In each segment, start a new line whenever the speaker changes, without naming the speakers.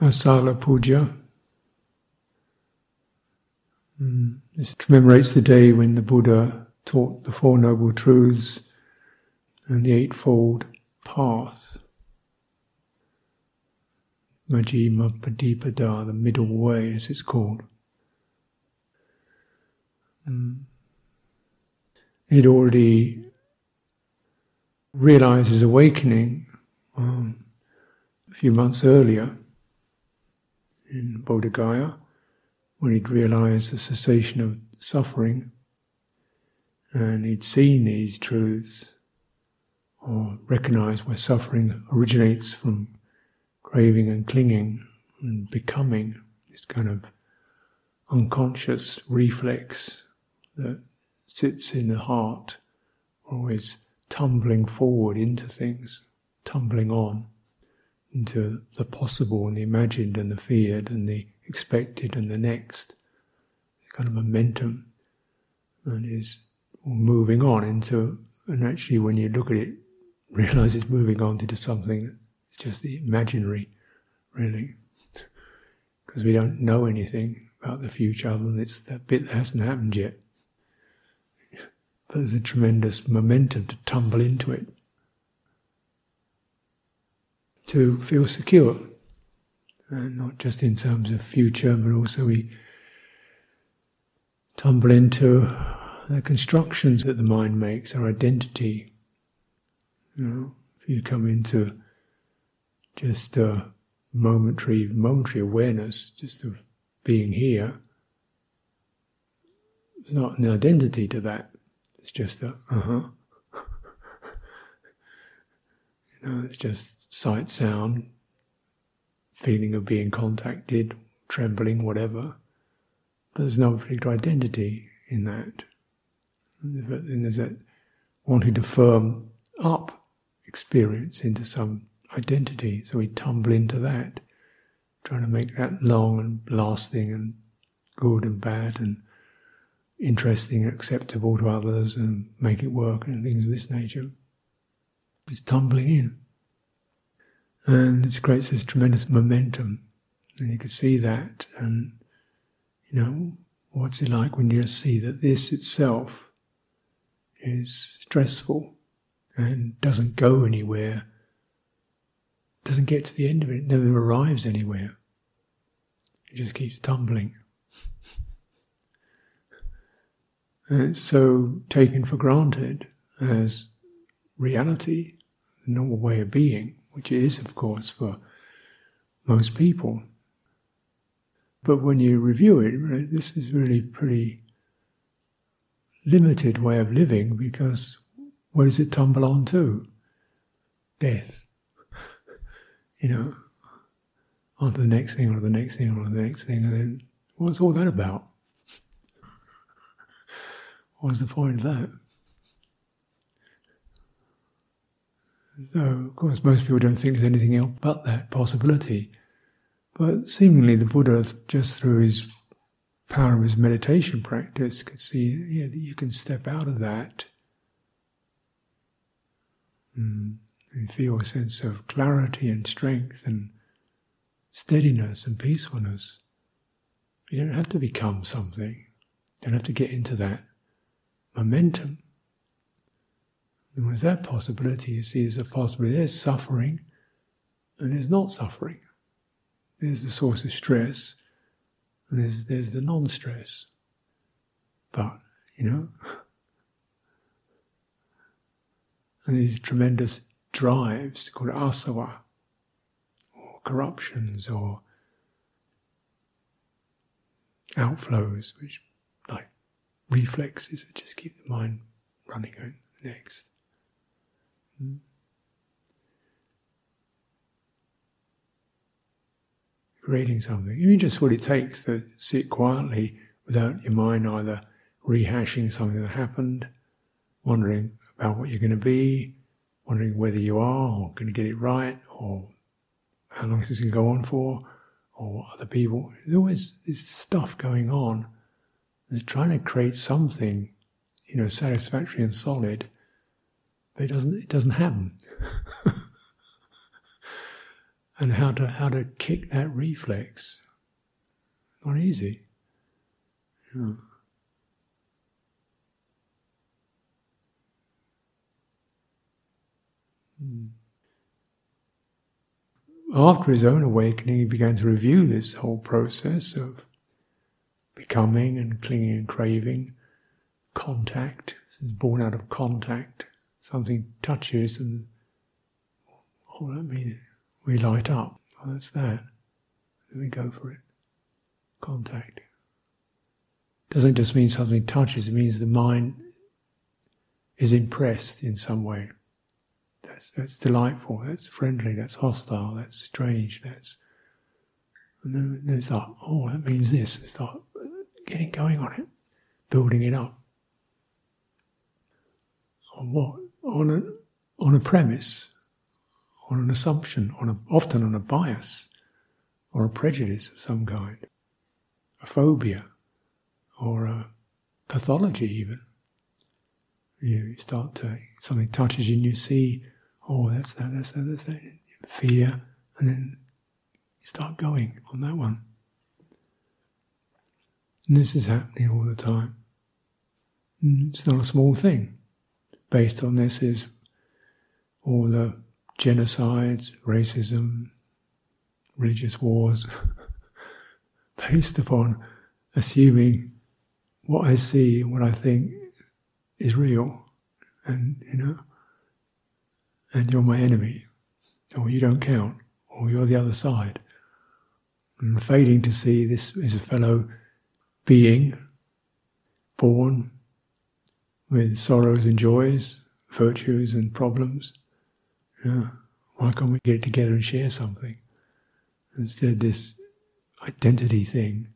Asalha Puja. Mm, this commemorates the day when the Buddha taught the Four Noble Truths and the Eightfold Path. Majjhima Patipada, the middle way as it's called. Mm. He'd already realized his awakening um, a few months earlier in Bodh Gaya when he'd realized the cessation of suffering and he'd seen these truths or recognized where suffering originates from craving and clinging and becoming this kind of unconscious reflex that sits in the heart, always tumbling forward into things, tumbling on into the possible and the imagined and the feared and the expected and the next. It's kind of momentum and is moving on into, and actually when you look at it, realize it's moving on into something that's just the imaginary, really. Because we don't know anything about the future other than it's that bit that hasn't happened yet. But there's a tremendous momentum to tumble into it, to feel secure. And not just in terms of future, but also we tumble into the constructions that the mind makes, our identity. You know, if you come into just a momentary, momentary awareness, just of being here, there's not an identity to that. It's just a uh huh. Know, it's just sight, sound, feeling of being contacted, trembling, whatever. But there's no particular identity in that. And there's that wanting to firm up experience into some identity. So we tumble into that, trying to make that long and lasting and good and bad and interesting and acceptable to others and make it work and things of this nature. It's tumbling in. And this creates this tremendous momentum. And you can see that and you know, what's it like when you see that this itself is stressful and doesn't go anywhere, doesn't get to the end of it, it never arrives anywhere. It just keeps tumbling. And it's so taken for granted as reality, the normal way of being, which it is, of course, for most people. But when you review it, this is really pretty limited way of living because where does it tumble on to? Death. You know, to the next thing, or the next thing, or the next thing, and then what's all that about? What's the point of that? So, of course, most people don't think there's anything else but that possibility. But seemingly, the Buddha, just through his power of his meditation practice, could see yeah, that you can step out of that mm, and feel a sense of clarity and strength and steadiness and peacefulness. You don't have to become something. You don't have to get into that momentum. And there's that possibility, you see, there's a possibility. There's suffering, and there's not suffering. There's the source of stress, and there's, there's the non stress. But, you know, and these tremendous drives called asava, or corruptions, or outflows, which like reflexes that just keep the mind running on next. Hmm? Creating something. I mean, just what it takes to sit quietly without your mind either rehashing something that happened, wondering about what you're going to be, wondering whether you are or going to get it right, or how long this is going to go on for, or other people. There's always this stuff going on is trying to create something, you know, satisfactory and solid, but it doesn't. It doesn't happen. and how to how to kick that reflex. Not easy. Yeah. Hmm. After his own awakening, he began to review this whole process of becoming and clinging and craving, contact. This is born out of contact. Something touches and oh, let me we light up. That's that. Then we go for it. Contact. Doesn't just mean something touches, it means the mind is impressed in some way. That's, that's delightful, that's friendly, that's hostile, that's strange, that's. And then, it's like, oh, that means this. It's like getting going on it, building it up. On what? On a, on a premise on an assumption, on a, often on a bias or a prejudice of some kind, a phobia or a pathology even. You start to, something touches you and you see, oh, that's that, that's that, that's that, fear, and then you start going on that one. And this is happening all the time. And it's not a small thing. Based on this is all the genocides, racism, religious wars, based upon assuming what I see, what I think is real, and you know, and you're my enemy, or you don't count, or you're the other side, and failing to see this is a fellow being born with sorrows and joys, virtues and problems yeah. Why can't we get together and share something? Instead, this identity thing,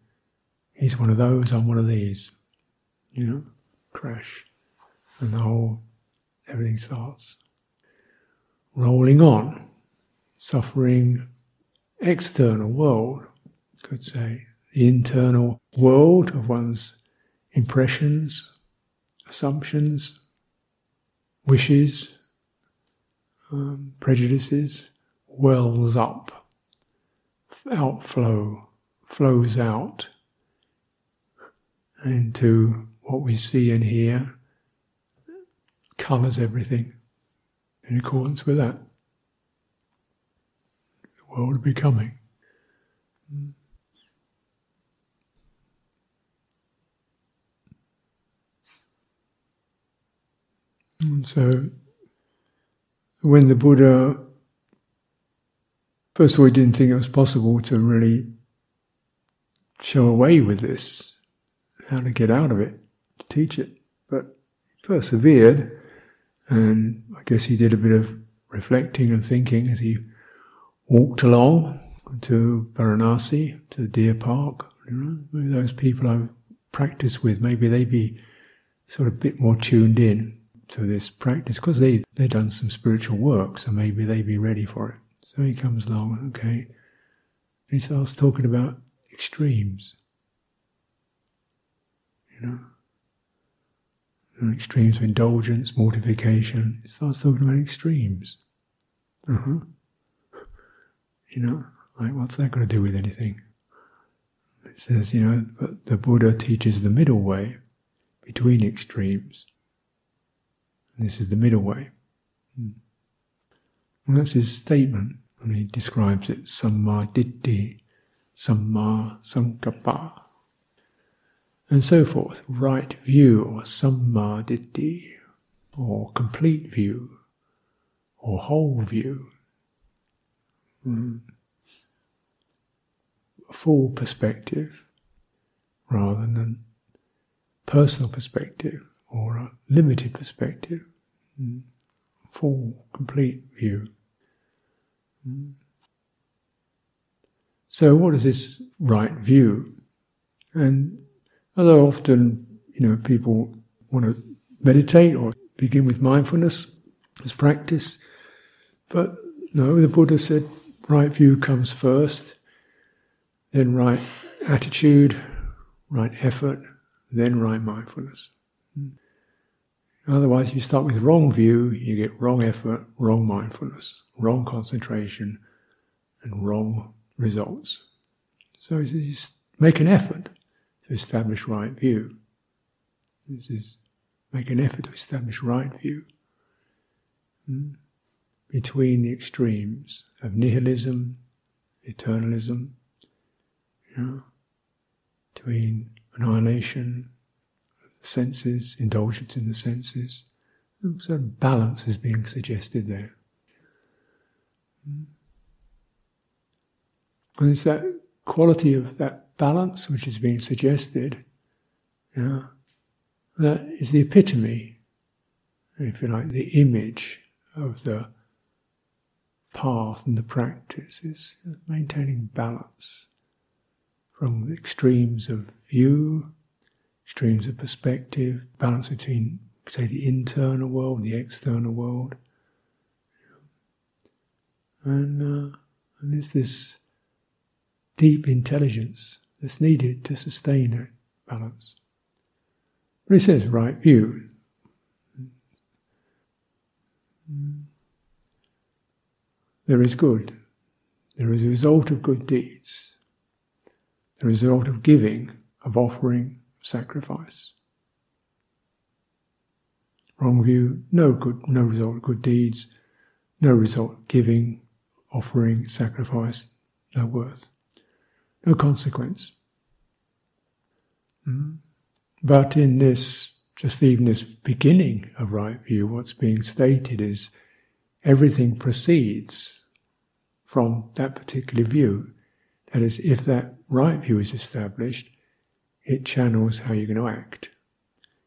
he's one of those, I'm one of these. You know, crash. And the whole, everything starts rolling on, suffering external world, could say, the internal world of one's impressions, assumptions, wishes, um, prejudices wells up, outflow, flows out into what we see and hear, colours everything in accordance with that. The world of becoming. And so when the Buddha, first of all, he didn't think it was possible to really show a way with this, how to get out of it, to teach it. But he persevered, and I guess he did a bit of reflecting and thinking as he walked along to Varanasi, to the deer park. You know, maybe those people I've practiced with, maybe they'd be sort of a bit more tuned in to this practice because they they've done some spiritual work, so maybe they'd be ready for it. So he comes along, okay. He starts talking about extremes. You know? Extremes of indulgence, mortification. He starts talking about extremes. Uh-huh. You know, like what's that got to do with anything? It says, you know, but the Buddha teaches the middle way between extremes. This is the middle way. And hmm. that's his statement when he describes it Samma Ditthi, Samma Sankappa, and so forth. Right view, or Samma Ditthi, or complete view, or whole view. Mm. Full perspective rather than personal perspective or a limited perspective, mm. full, complete view. Mm. So, what is this right view? And although often, you know, people want to meditate or begin with mindfulness as practice, but no, the Buddha said right view comes first, then right attitude, right effort, then right mindfulness. Otherwise, if you start with wrong view, you get wrong effort, wrong mindfulness, wrong concentration, and wrong results. So he's make an effort to establish right view. This is make an effort to establish right view hmm? between the extremes of nihilism, eternalism, you know, between annihilation, senses, indulgence in the senses. So balance is being suggested there. Hmm? And it's that quality of that balance which is being suggested, know, that is the epitome, if you like, the image of the path and the practice is maintaining balance from the extremes of view, extremes of perspective, balance between, say, the internal world and the external world. And, uh, and there's this deep intelligence that's needed to sustain that balance. But he says right view. There is good. There is a result of good deeds. A result of giving, of offering, of sacrifice. Wrong view, no good, no result good deeds, no result giving, offering, sacrifice, no worth no consequence. Mm. But in this, just even this beginning of right view, what's being stated is everything proceeds from that particular view. That is, if that right view is established, it channels how you're going to act.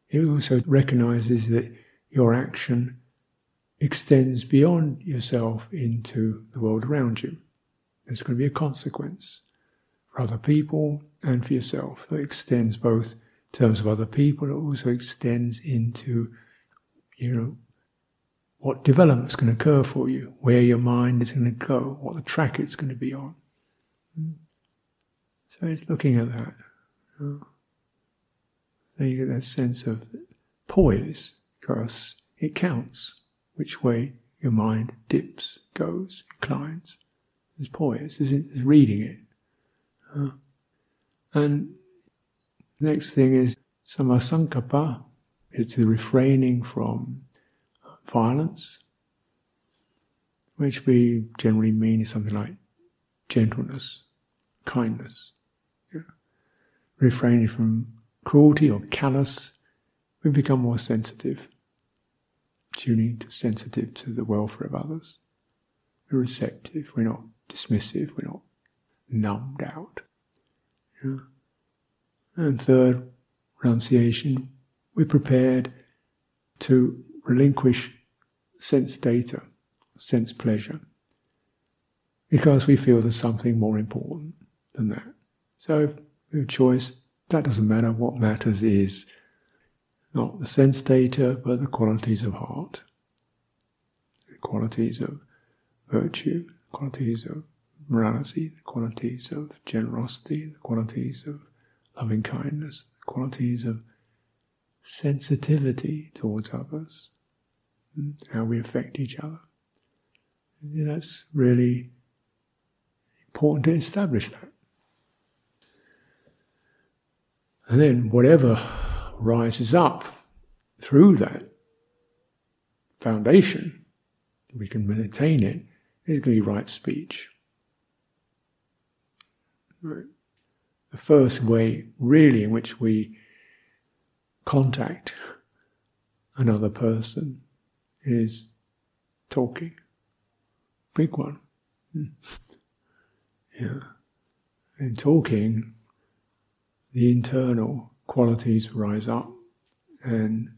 It also recognizes that your action extends beyond yourself into the world around you. There's going to be a consequence for other people and for yourself. It extends both in terms of other people, it also extends into, you know, what development is going to occur for you, where your mind is going to go, what the track it's going to be on. Hmm. So it's looking at that. You know. You get that sense of poise, because it counts which way your mind dips, goes, inclines. There's poise, there's reading it. Uh, and next thing is samma sankappa. It's the refraining from violence, which we generally mean is something like gentleness, kindness. Refraining from cruelty or callous, we become more sensitive, tuning to sensitive to the welfare of others. We're receptive, we're not dismissive, we're not numbed out. Yeah. And third, renunciation, we're prepared to relinquish sense data, sense pleasure, because we feel there's something more important than that. So, we have choice. That doesn't matter. What matters is not the sense data, but the qualities of heart, the qualities of virtue, qualities of morality, the qualities of generosity, the qualities of loving kindness, the qualities of sensitivity towards others, hmm, how we affect each other. And that's really important to establish that. And then whatever rises up through that foundation, we can maintain it, is going to be right speech. The first way, really, in which we contact another person is talking. Big one. Yeah. And talking, the internal qualities rise up and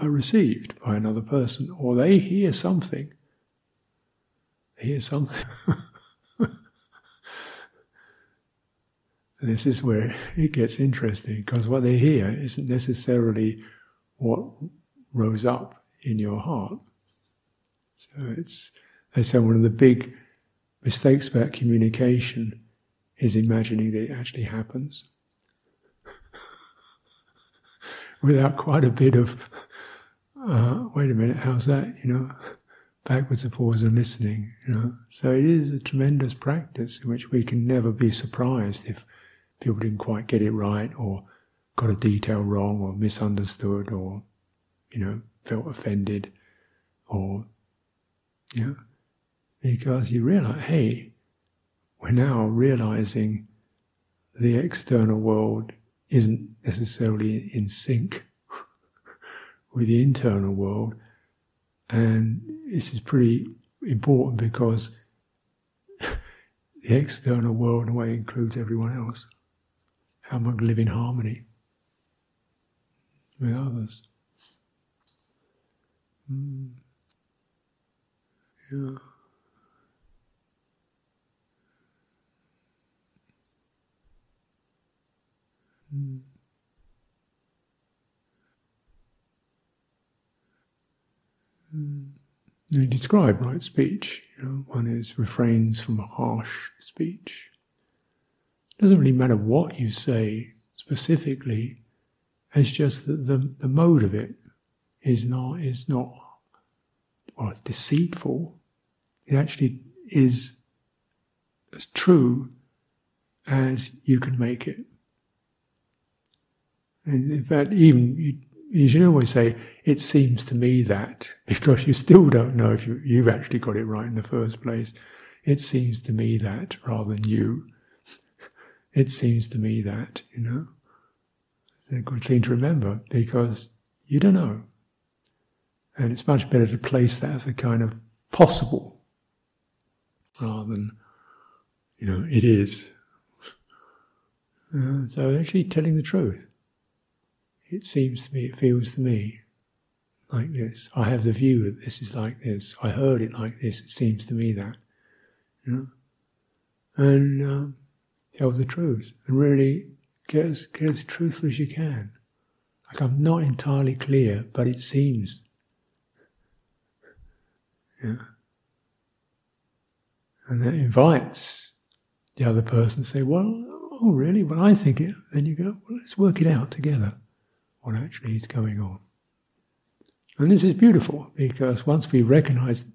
are received by another person, or they hear something. They hear something. This is where it gets interesting because what they hear isn't necessarily what rose up in your heart. So it's, they say one of the big mistakes about communication is imagining that it actually happens. Without quite a bit of, uh, wait a minute, how's that? You know, backwards and forwards and listening. You know, so it is a tremendous practice in which we can never be surprised if people didn't quite get it right or got a detail wrong or misunderstood or you know felt offended or you know because you realize hey we're now realizing the external world isn't necessarily in sync with the internal world and this is pretty important because the external world, in a way, includes everyone else. How am I going to live in harmony with others? Mm. Yeah. Mm. You describe right speech. You know, one is refrains from harsh speech. It doesn't really matter what you say specifically. It's just that the, the mode of it is not is not well it's deceitful. It actually is as true as you can make it. And in fact, even you, you should always say, it seems to me that, because you still don't know if you, you've actually got it right in the first place. It seems to me that, rather than you. It seems to me that, you know. It's a good thing to remember, because you don't know. And it's much better to place that as a kind of possible, rather than, you know, it is. Uh, so actually telling the truth it seems to me, it feels to me like this. I have the view that this is like this. I heard it like this. It seems to me that. You know? And um, tell the truth and really get as, get as truthful as you can. Like I'm not entirely clear, but it seems. Yeah. And that invites the other person to say, Well, oh, really? Well, I think it. Then you go, Well, let's work it out together what actually is going on. And this is beautiful because once we recognize,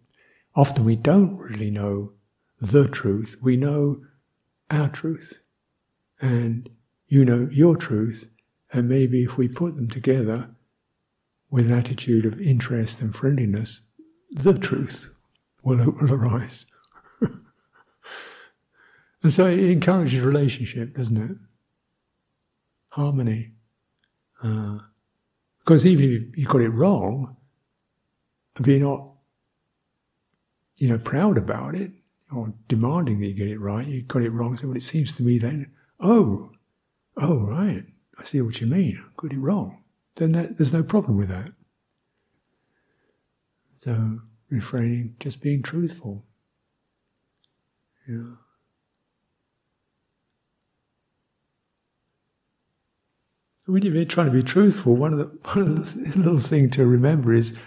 often we don't really know the truth, we know our truth. And you know your truth, and maybe if we put them together with an attitude of interest and friendliness, the truth will, will arise. and so it encourages relationship, doesn't it? Harmony. Uh, because even if you got it wrong, if you're not, you know, proud about it or demanding that you get it right, you got it wrong. So, well, it seems to me then, oh, oh, right, I see what you mean. I got it wrong. Then that, there's no problem with that. So, refraining, just being truthful. Yeah. When you're trying to be truthful, one of the one of the little thing to remember is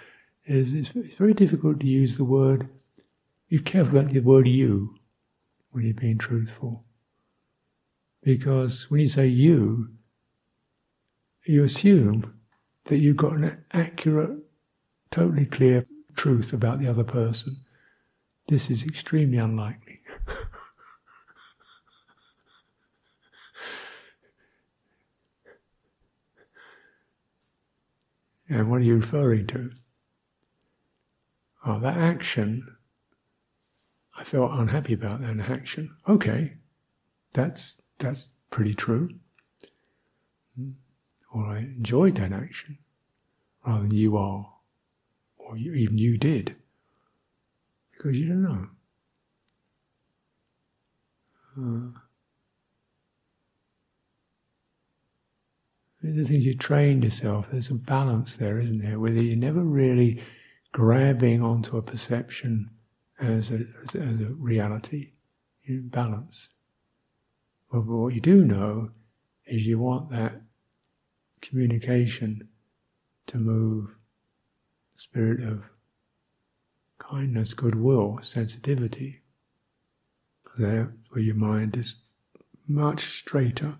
is it's very difficult to use the word. Be careful about the word "you" when you're being truthful, because when you say "you," you assume that you've got an accurate, totally clear truth about the other person. This is extremely unlikely. And what are you referring to? Oh, that action, I felt unhappy about that action. Okay, that's, that's pretty true. Or I enjoyed that action rather than you are, or you, even you did, because you don't know. Uh, the things you train yourself, there's a balance there, isn't there? Whether you're never really grabbing onto a perception as a, as a, as a reality, you balance. But what you do know is you want that communication to move spirit of kindness, goodwill, sensitivity. There, where your mind is much straighter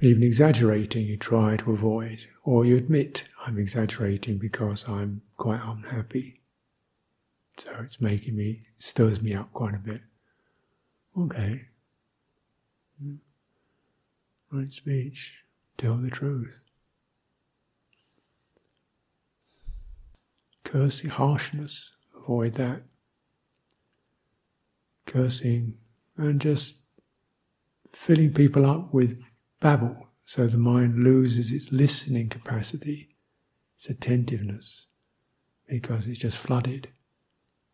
Even exaggerating, you try to avoid, or you admit I'm exaggerating because I'm quite unhappy. So it's making me, stirs me up quite a bit. Okay. Hmm. Right speech, tell the truth. Cursing, harshness, avoid that. Cursing, and just filling people up with babble so the mind loses its listening capacity, its attentiveness, because it's just flooded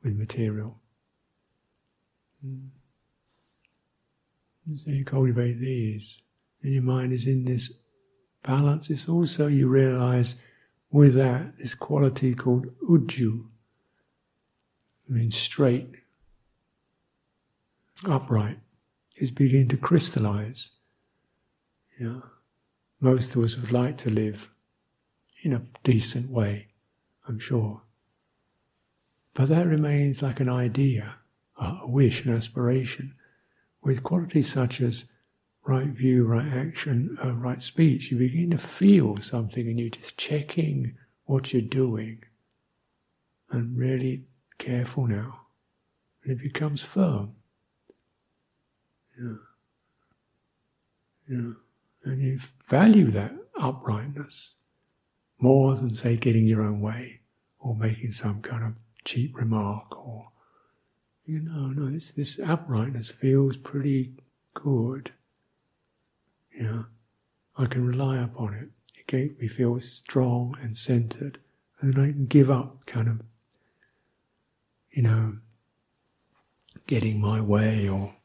with material. Mm. So you cultivate these, and your mind is in this balance. It's also, you realize, with that, this quality called uju, means straight, upright, is beginning to crystallize. Yeah. Most of us would like to live in a decent way, I'm sure. But that remains like an idea, a wish, an aspiration. With qualities such as right view, right action, uh, right speech, you begin to feel something and you're just checking what you're doing and really careful now. And it becomes firm. Yeah. Yeah. And you value that uprightness more than, say, getting your own way or making some kind of cheap remark or, you know, no, this, this uprightness feels pretty good. Yeah. I can rely upon it. It makes me feel strong and centered. And I can give up kind of, you know, getting my way or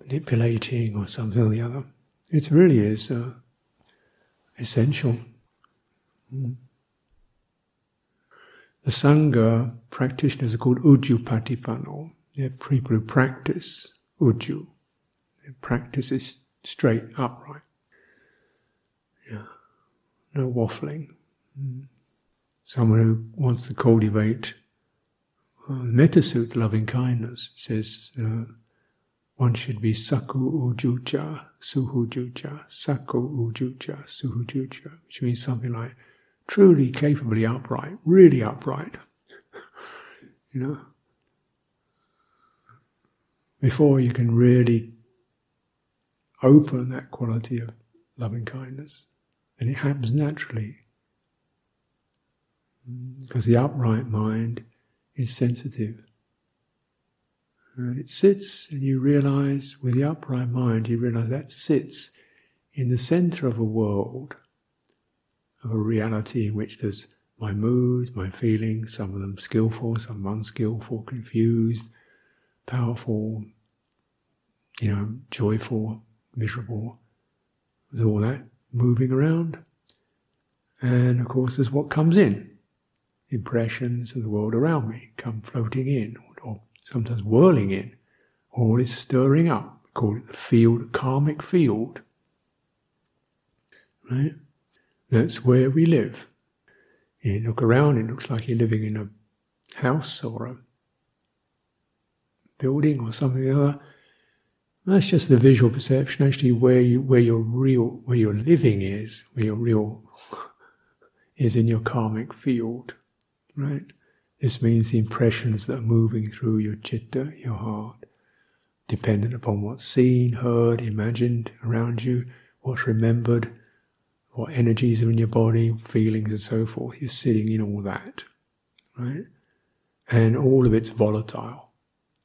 manipulating or something or the other. It really is uh, essential. Mm. The Sangha practitioners are called Ujupatipanno. They're people who practice Uju. Their practice is straight, upright. Yeah. No waffling. Mm. Someone who wants to cultivate uh, metta loving kindness, says uh, one should be saku ujuja, suhujuja, saku ujuja, suhujuja, which means something like truly capably upright, really upright. you know? Before you can really open that quality of loving kindness, and it happens naturally. Mm, because the upright mind is sensitive. And it sits, and you realize with the upright mind, you realize that sits in the center of a world, of a reality in which there's my moods, my feelings, some of them skillful, some unskillful, confused, powerful, you know, joyful, miserable. There's all that moving around. And of course, there's what comes in. Impressions of the world around me come floating in, sometimes whirling in, all is stirring up. We call it the field, karmic field. Right? That's where we live. You look around, it looks like you're living in a house or a building or something other. That's just the visual perception. Actually, where you, where your real, where your living is, where your real is in your karmic field, right? This means the impressions that are moving through your chitta, your heart, dependent upon what's seen, heard, imagined around you, what's remembered, what energies are in your body, feelings and so forth. You're sitting in all that, right? And all of it's volatile.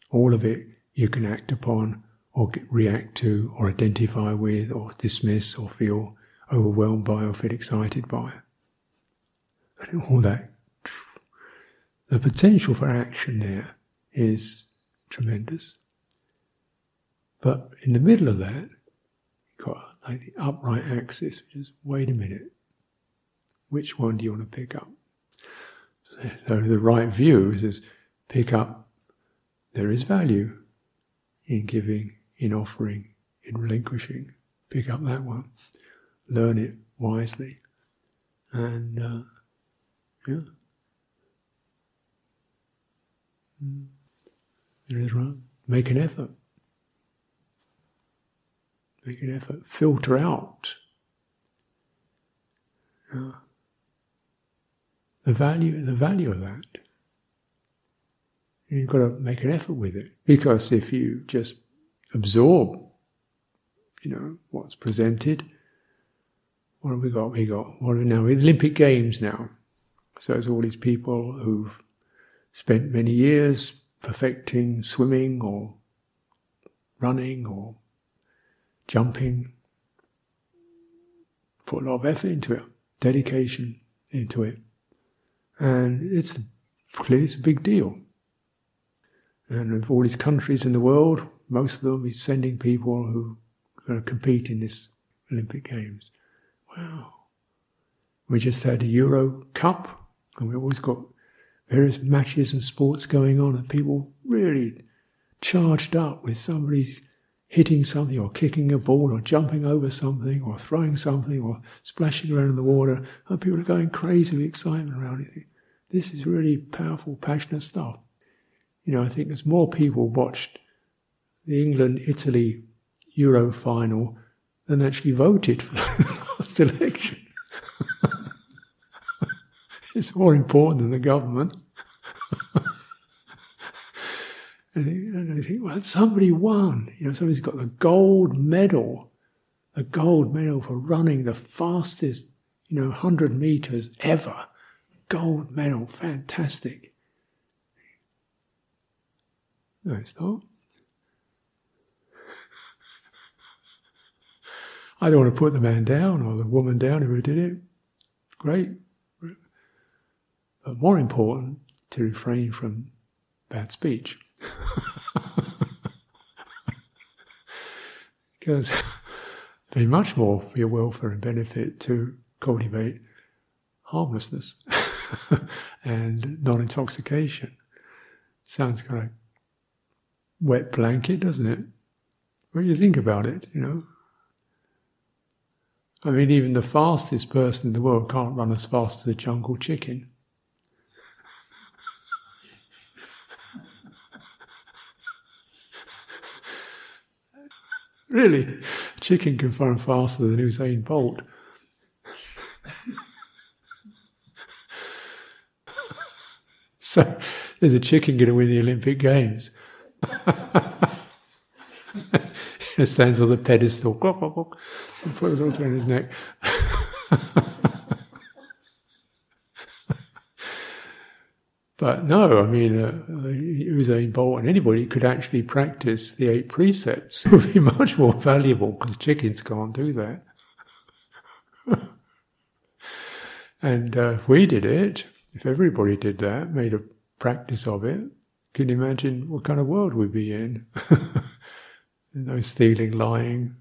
All of it you can act upon or react to or identify with or dismiss or feel overwhelmed by or feel excited by. And all that the potential for action there is tremendous. But in the middle of that, you've got like the upright axis, which is wait a minute, which one do you want to pick up? So the right view is pick up, there is value in giving, in offering, in relinquishing. Pick up that one, learn it wisely, and uh, yeah. It is wrong. Make an effort. make an effort, filter out uh, the value, the value of that. You've got to make an effort with it because if you just absorb, you know, what's presented, what have we got? We got what are we now? Olympic Games now. So it's all these people who've spent many years perfecting swimming or running or jumping, put a lot of effort into it, dedication into it. And it's clearly it's a big deal. And of all these countries in the world, most of them is sending people who are going to compete in this Olympic Games. Wow. We just had a Euro Cup, and we've always got various matches and sports going on, and people really charged up with somebody's hitting something or kicking a ball or jumping over something or throwing something or splashing around in the water, and people are going crazy with excitement around it. This is really powerful, passionate stuff. You know, I think as more people watched the England Italy Euro final than actually voted for the last election. It's more important than the government. and I think, well, somebody won. You know, somebody's got the gold medal, the gold medal for running the fastest, you know, 100 meters ever. Gold medal, fantastic. No, it's not. I don't want to put the man down or the woman down who did it. Great. But more important, to refrain from bad speech. because it'd be much more for your welfare and benefit to cultivate harmlessness and non intoxication. Sounds kind of wet blanket, doesn't it? When you think about it, you know. I mean, even the fastest person in the world can't run as fast as a jungle chicken. Really, a chicken can run faster than Usain Bolt. so, is a chicken going to win the Olympic Games? it stands on the pedestal, and it all through his neck. but no, I mean, uh, Usain Bolt and anybody could actually practice the eight precepts. It would be much more valuable because chickens can't do that. and uh, if we did it, if everybody did that, made a practice of it, can you imagine what kind of world we'd be in? no stealing, lying,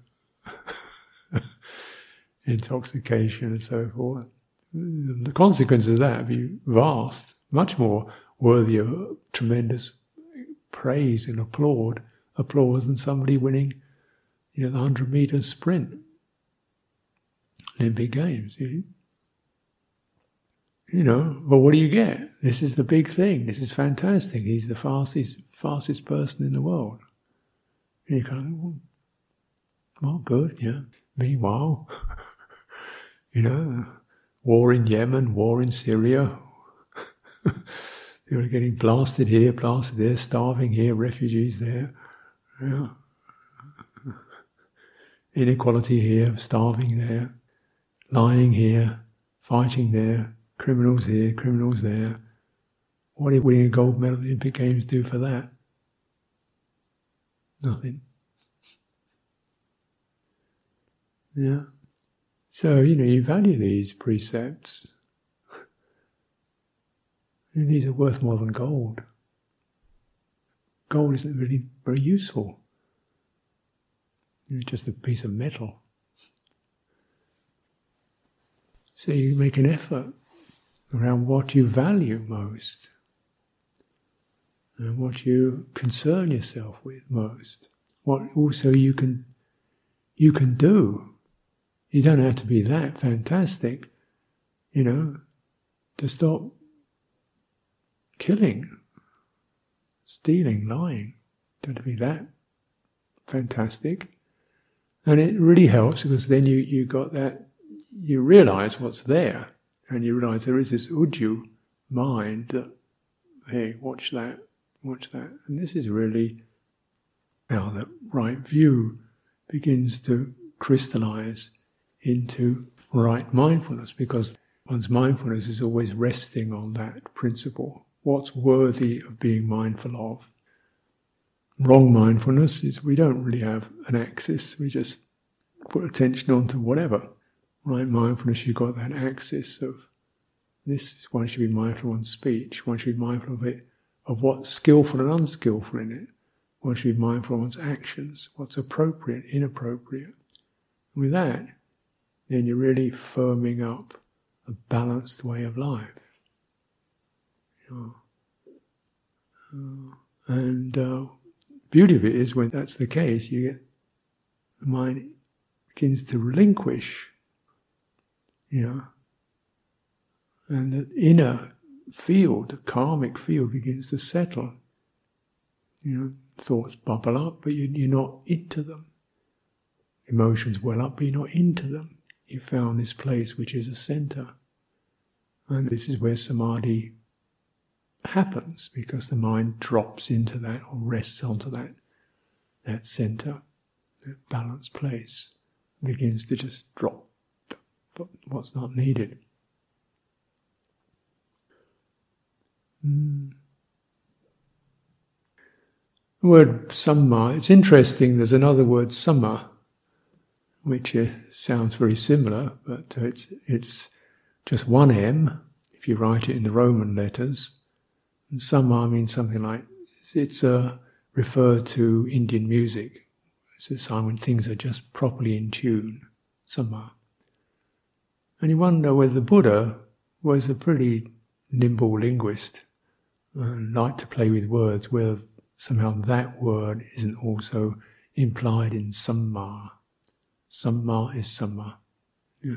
intoxication, and so forth. The consequences of that would be vast, much more worthy of tremendous praise and applaud, applause than somebody winning, you know, the hundred meter sprint, Olympic Games. You, you know, but what do you get? This is the big thing. This is fantastic. He's the fastest, fastest person in the world. And you kind of, well, well good, yeah. Meanwhile, you know, war in Yemen, war in Syria. People are getting blasted here, blasted there, starving here, refugees there. Yeah. Inequality here, starving there, lying here, fighting there, criminals here, criminals there. What did winning a gold medal at the Olympic Games do for that? Nothing. Yeah. So, you know, you value these precepts. These are worth more than gold. Gold isn't really very useful. It's just a piece of metal. So you make an effort around what you value most and what you concern yourself with most. What also you can you can do. You don't have to be that fantastic, you know, to stop killing, stealing, lying. Don't be that fantastic. And it really helps because then you, you got that, you realize what's there and you realize there is this uju mind that, hey, watch that, watch that. And this is really how the right view begins to crystallize into right mindfulness because one's mindfulness is always resting on that principle. What's worthy of being mindful of? Wrong mindfulness is we don't really have an axis, we just put attention onto whatever. Right mindfulness, you've got that axis of this is one should be mindful of one's speech, one should be mindful of it, of what's skillful and unskillful in it. One should be mindful of one's actions, what's appropriate, inappropriate. With that, then you're really firming up a balanced way of life. You uh, and uh, beauty of it is when that's the case, you get the mind begins to relinquish, you know, and the inner field, the karmic field, begins to settle. You know, thoughts bubble up, but you're not into them. Emotions well up, but you're not into them. You found this place which is a center. And this is where samadhi happens because the mind drops into that or rests onto that, that center, that balanced place, begins to just drop what's not needed. Mm. The word samma, it's interesting, there's another word sama, which sounds very similar, but it's, it's just one M if you write it in the Roman letters. And sama means something like, it's uh, referred to Indian music. It's a sign when things are just properly in tune, sama. And you wonder whether the Buddha was a pretty nimble linguist and liked to play with words, whether somehow that word isn't also implied in samma. Samma is sama. Yeah.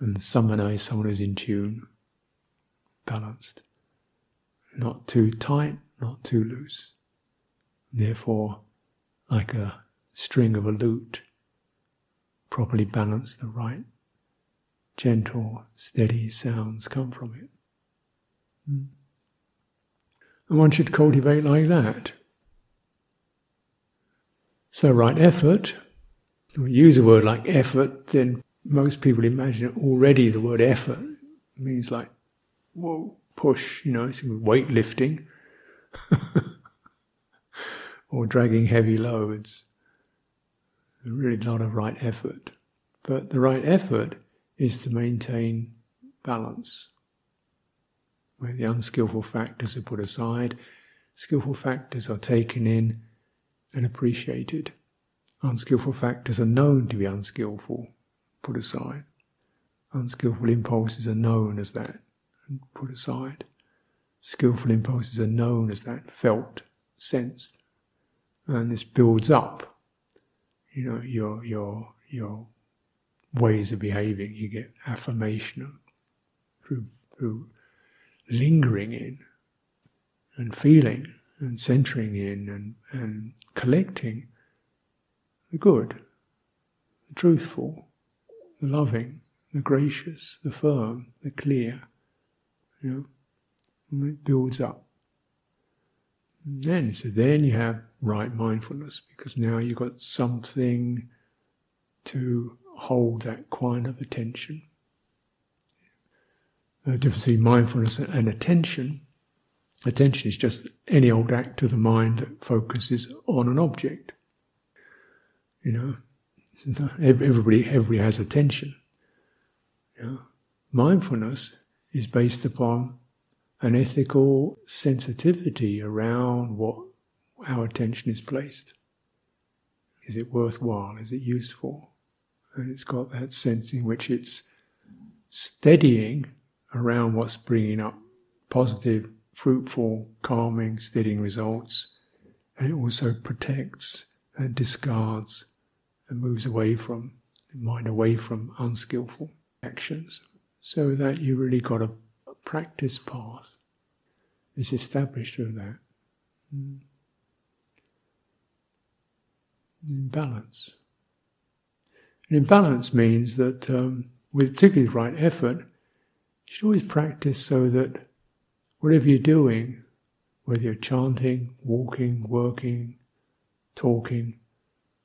And samana is someone who's in tune, balanced. Not too tight, not too loose. Therefore, like a string of a lute, properly balanced, the right, gentle, steady sounds come from it. Mm. And one should cultivate like that. So, right effort, we use a word like effort, then most people imagine already the word effort means like, whoa, push, you know, it's weightlifting or dragging heavy loads. Really not a right effort. But the right effort is to maintain balance where the unskillful factors are put aside, skillful factors are taken in and appreciated. Unskillful factors are known to be unskillful, put aside. Unskillful impulses are known as that and put aside. Skillful impulses are known as that, felt, sensed. And this builds up, you know, your your your ways of behaving. You get affirmation through through lingering in and feeling and centering in and, and collecting the good, the truthful, the loving, the gracious, the firm, the clear. You know, and it builds up. And then, so then you have right mindfulness because now you've got something to hold that kind of attention the difference between mindfulness and attention. Attention is just any old act of the mind that focuses on an object. You know, everybody, everybody has attention. You know? Mindfulness is based upon an ethical sensitivity around what our attention is placed. Is it worthwhile? Is it useful? And it's got that sense in which it's steadying around what's bringing up positive, fruitful, calming, steadying results. And it also protects and discards and moves away from the mind away from unskillful actions. So that you really got a, practice path. It's established through that. Mm. In balance. And imbalance means that, um, with particularly right effort, you should always practice so that whatever you're doing, whether you're chanting, walking, working, talking,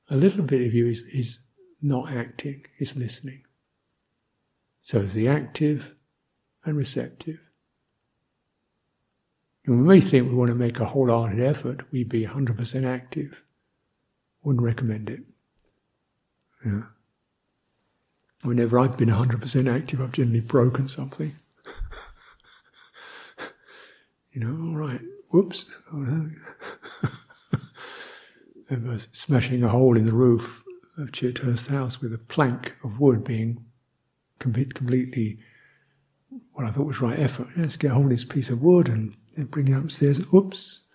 a little bit of you is, is not acting, is listening. So it's the active and receptive. And we may think we want to make a wholehearted effort, we'd be 100% active. Wouldn't recommend it. Yeah. Whenever I've been 100% active, I've generally broken something. you know, all right, whoops. I was smashing a hole in the roof of Chithurst house with a plank of wood being completely what I thought was right effort. Let's get hold of this piece of wood and, and bring it upstairs. Oops.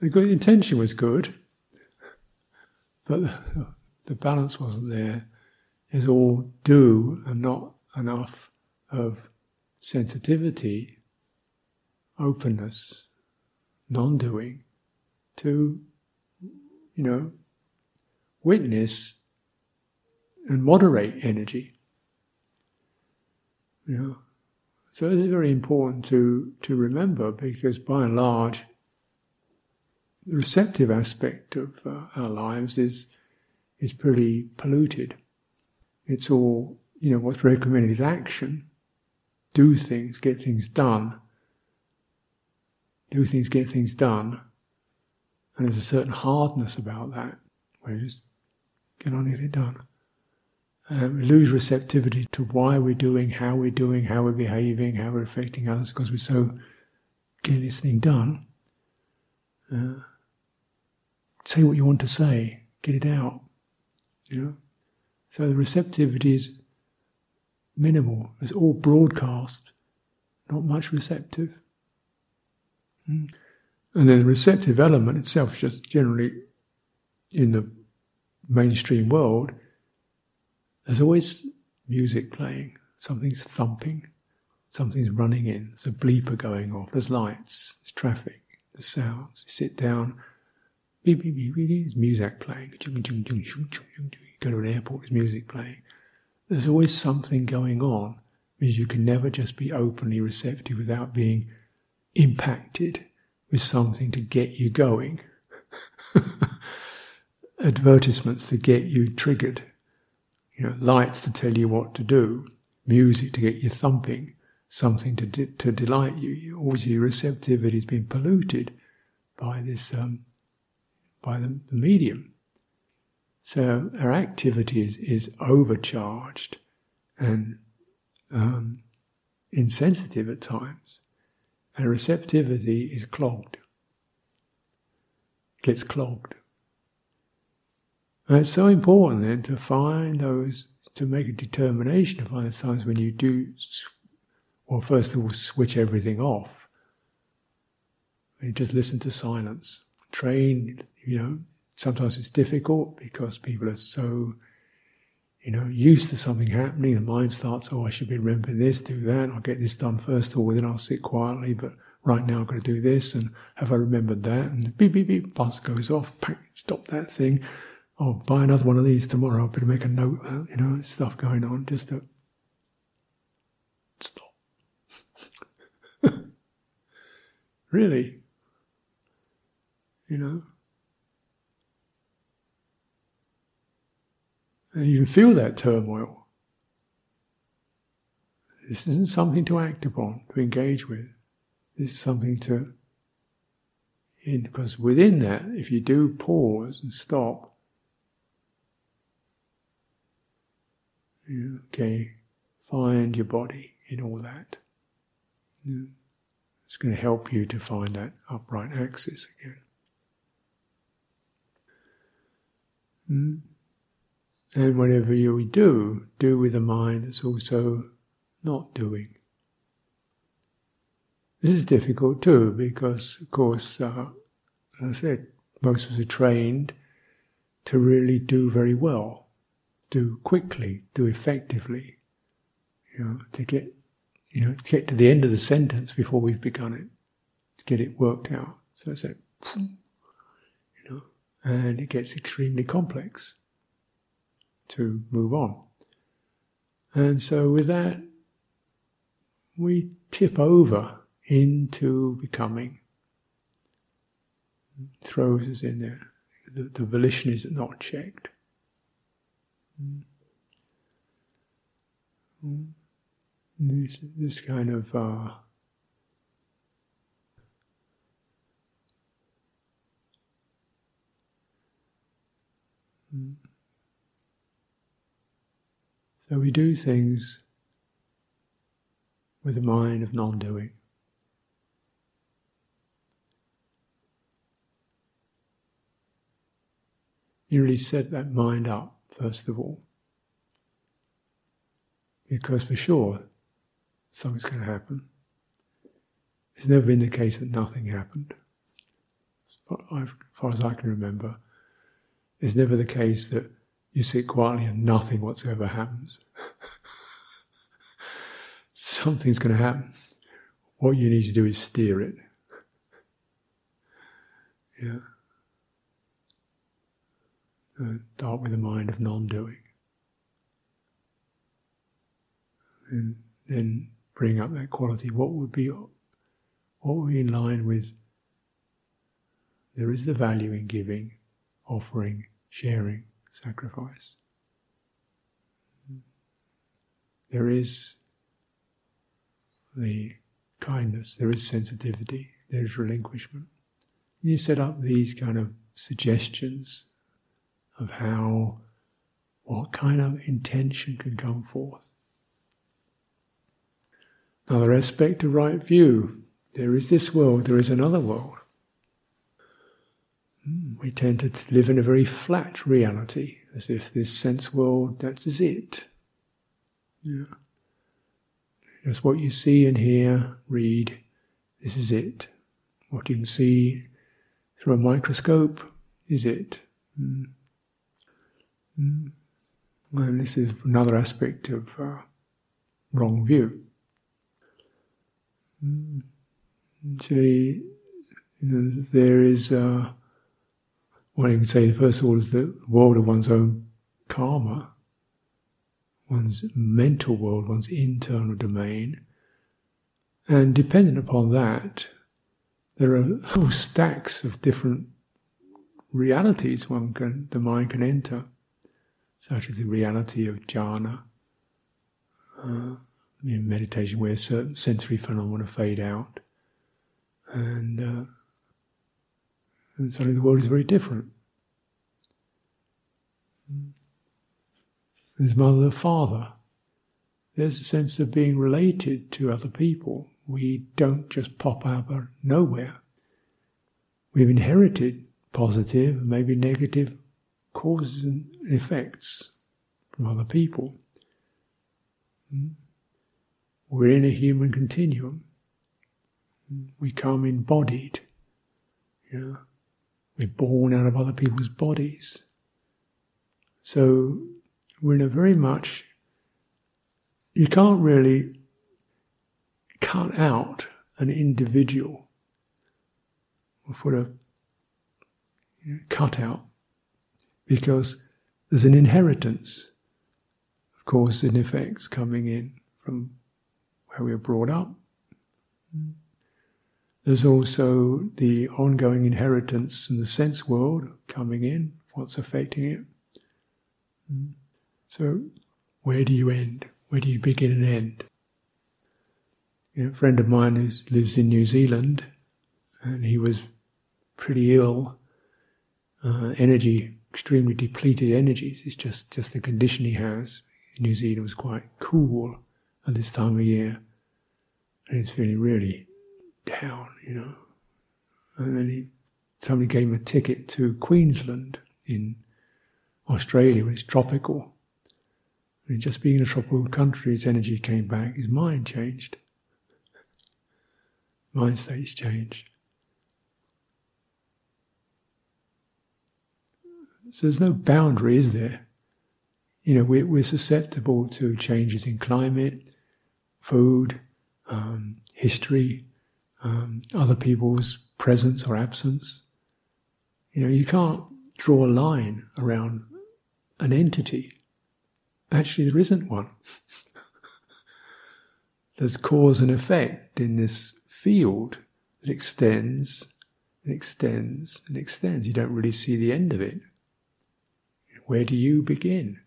the intention was good, but the, the balance wasn't there. There's all do and not enough of sensitivity, openness, non doing to, you know, witness and moderate energy. Know? So this is very important to, to remember because by and large, the receptive aspect of uh, our lives is, is pretty polluted. It's all, you know, what's recommended is action. Do things, get things done. Do things, get things done. And there's a certain hardness about that, where you just get on, get it done. Um, lose receptivity to why we're doing, how we're doing, how we're behaving, how we're affecting others, because we're so getting this thing done. Uh, say what you want to say, get it out. You know? So the receptivity is minimal. It's all broadcast, not much receptive. Mm. And then the receptive element itself is just generally in the mainstream world there's always music playing, something's thumping, something's running in, there's a bleeper going off, there's lights, there's traffic, there's sounds. You sit down, beep, beep, beep, beep, there's music playing. You go to an airport, there's music playing. There's always something going on, means you can never just be openly receptive without being impacted with something to get you going. Advertisements to get you triggered you know, lights to tell you what to do, music to get you thumping, something to de- to delight you. Always your receptivity has been polluted by this um, by the, the, medium. So our activity is, is overcharged and um, insensitive at times, and receptivity is clogged. Gets clogged. And it's so important then to find those, to make a determination to find the times when you do, well, first of all, switch everything off. And just listen to silence. Train, you know, sometimes it's difficult because people are so, you know, used to something happening. The mind starts, oh, I should be remembering this, do that. I'll get this done first of all, then I'll sit quietly. But right now I've got to do this, and have I remembered that? And beep, beep, beep, buzz goes off, stop that thing oh, buy another one of these tomorrow. Better make a note. That, you know, stuff going on just to stop. really, you know. And you can feel that turmoil. This isn't something to act upon, to engage with. This is something to, in, because within that, if you do pause and stop, You, okay, find your body in all that. It's going to help you to find that upright axis again. Hmm? And whatever you do, do with a mind that's also not doing. This is difficult too because, of course, uh, as I said, most of us are trained to really do very well do quickly, do effectively, you know, to get, you know, to get to the end of the sentence before we've begun it, to get it worked out. So it's like, you know, and it gets extremely complex to move on. And so, with that, we tip over into becoming. Throws us in there. The, the volition is not checked. This, this kind of uh, So we do things with a mind of non doing. You really set that mind up, first of all. Because for sure, something's going to happen. It's never been the case that nothing happened. As far as I can remember, it's never the case that you sit quietly and nothing whatsoever happens. Something's going to happen. What you need to do is steer it. Yeah. Start with a mind of non doing. And then bring up that quality. What would be what would be in line with there is the value in giving, offering, sharing sacrifice. There is the kindness, there is sensitivity, there is relinquishment. You set up these kind of suggestions of how, what kind of intention can come forth. Another aspect of right view there is this world, there is another world. Hmm, we tend to live in a very flat reality, as if this sense world, that is it. Yeah. Just what you see and hear, read, this is it. What you can see through a microscope is it. Mm. Mm. Well, this is another aspect of uh, wrong view. Mm. Actually, you know, there is. Uh, one you can say, first of all, is the world of one's own karma, one's mental world, one's internal domain. And dependent upon that, there are whole stacks of different realities one can, the mind can enter, such as the reality of jhana, uh, in meditation where certain sensory phenomena fade out, and uh, and suddenly the world is very different. There's mother, father. There's a sense of being related to other people. We don't just pop up out of nowhere. We've inherited positive, maybe negative causes and effects from other people. Hmm? We're in a human continuum. We come embodied. Yeah. We're born out of other people's bodies. So we're in a very much, you can't really cut out an individual or put a you know, cutout because there's an inheritance of course in effects coming in from where we were brought up. There's also the ongoing inheritance from the sense world coming in, what's affecting it. So, where do you end? Where do you begin and end? You know, a friend of mine who lives in New Zealand, and he was pretty ill, uh, energy, extremely depleted energies. It's just, just the condition he has. New Zealand was quite cool at this time of year, and he's feeling really down, you know. And then he, somebody gave him a ticket to Queensland in Australia, where it's tropical. And just being in a tropical country, his energy came back, his mind changed. Mind states changed. So there's no boundary, is there? You know, we're, we're susceptible to changes in climate, food, um, history, um, other people's presence or absence. You know, you can't draw a line around an entity. Actually, there isn't one. There's cause and effect in this field that extends and extends and extends. You don't really see the end of it. Where do you begin?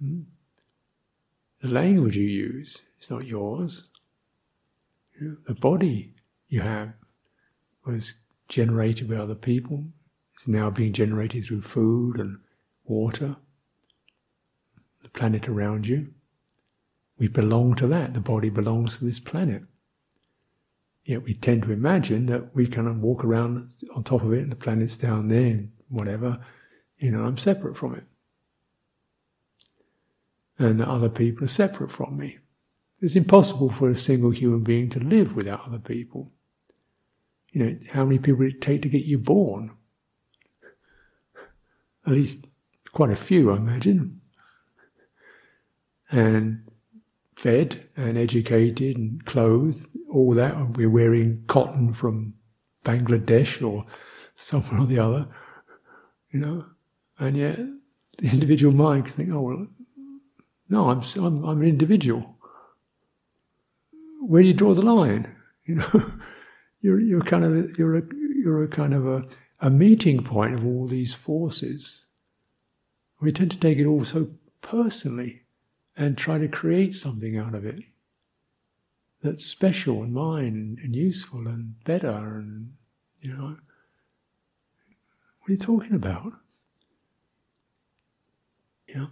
Hmm? The language you use is not yours. The body you have was generated by other people. It's now being generated through food and water, the planet around you. We belong to that. The body belongs to this planet. Yet we tend to imagine that we of walk around on top of it and the planet's down there and whatever. You know, I'm separate from it. And that other people are separate from me. It's impossible for a single human being to live without other people. You know, how many people did it take to get you born? At least quite a few, I imagine. And fed and educated and clothed, all that. We're wearing cotton from Bangladesh or somewhere or the other, you know. And yet, the individual mind can think, oh, well, no, I'm, I'm, I'm an individual. Where do you draw the line? You know, you're, you're kind of, you're a, you're a kind of a, a meeting point of all these forces. We tend to take it all so personally and try to create something out of it that's special and mine and useful and better and you know what are you talking about yeah.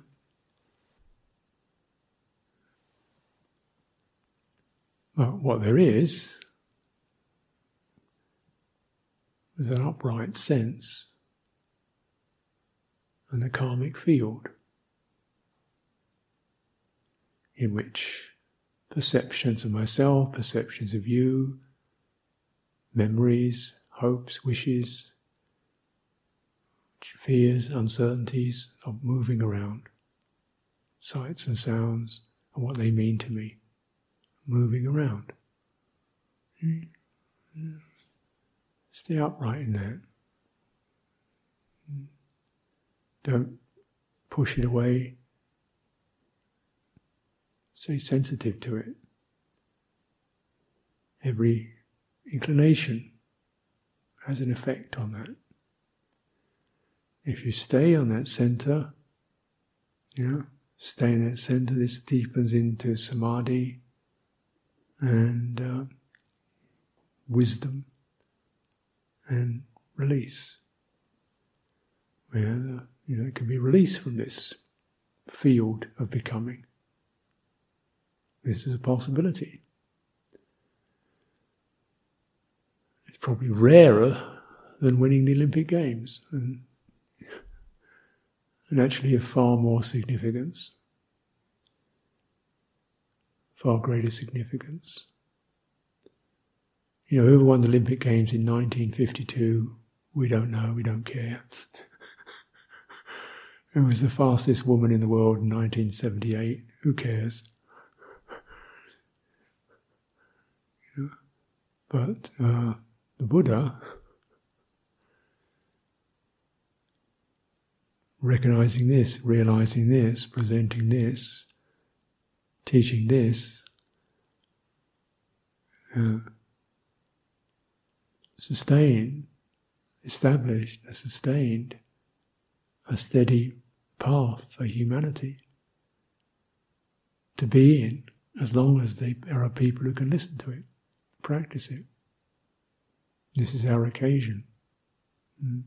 Well what there is is an upright sense and the karmic field in which perceptions of myself, perceptions of you, memories, hopes, wishes, fears, uncertainties of moving around. Sights and sounds and what they mean to me, moving around. Stay upright in that. Don't push it away. Stay sensitive to it. Every inclination has an effect on that. If you stay on that center, you know, stay in that center, this deepens into samadhi and uh, wisdom and release. Where, you know, it can be released from this field of becoming. This is a possibility. It's probably rarer than winning the Olympic Games and, and actually of far more significance, far greater significance. You know, whoever won the Olympic Games in 1952, we don't know, we don't care. Who was the fastest woman in the world in 1978? Who cares? you know? But uh, the Buddha, recognizing this, realizing this, presenting this, teaching this, uh, sustained, established, sustained a steady path for humanity to be in as long as they, there are people who can listen to it practice it. This is our occasion. Mm.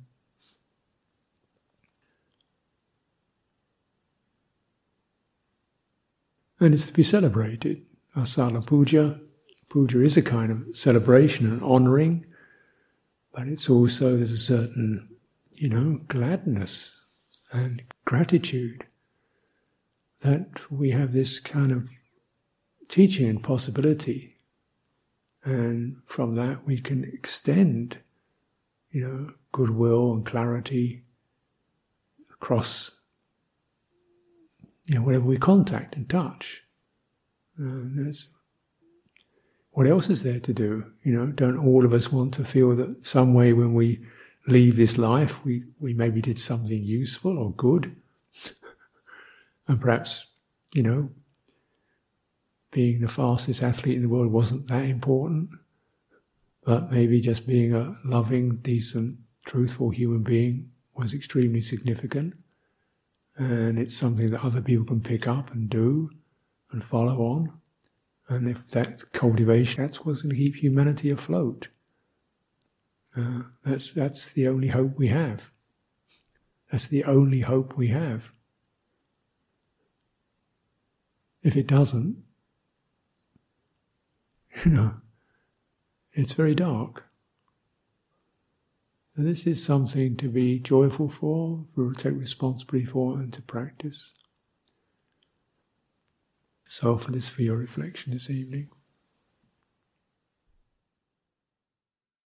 And it's to be celebrated. Asalha Puja. Puja is a kind of celebration and honoring, but it's also, there's a certain, you know, gladness and gratitude that we have this kind of teaching and possibility and from that, we can extend, you know, goodwill and clarity across, you know, whatever we contact and touch. Uh, and what else is there to do? You know, don't all of us want to feel that some way when we leave this life, we, we maybe did something useful or good. and perhaps, you know, being the fastest athlete in the world wasn't that important. But maybe just being a loving, decent, truthful human being was extremely significant. And it's something that other people can pick up and do and follow on. And if that's cultivation, that's what's going to keep humanity afloat. Uh, that's, that's the only hope we have. That's the only hope we have. If it doesn't, you know, it's very dark. And this is something to be joyful for, to take responsibility for, and to practice. So, for this, for your reflection this evening.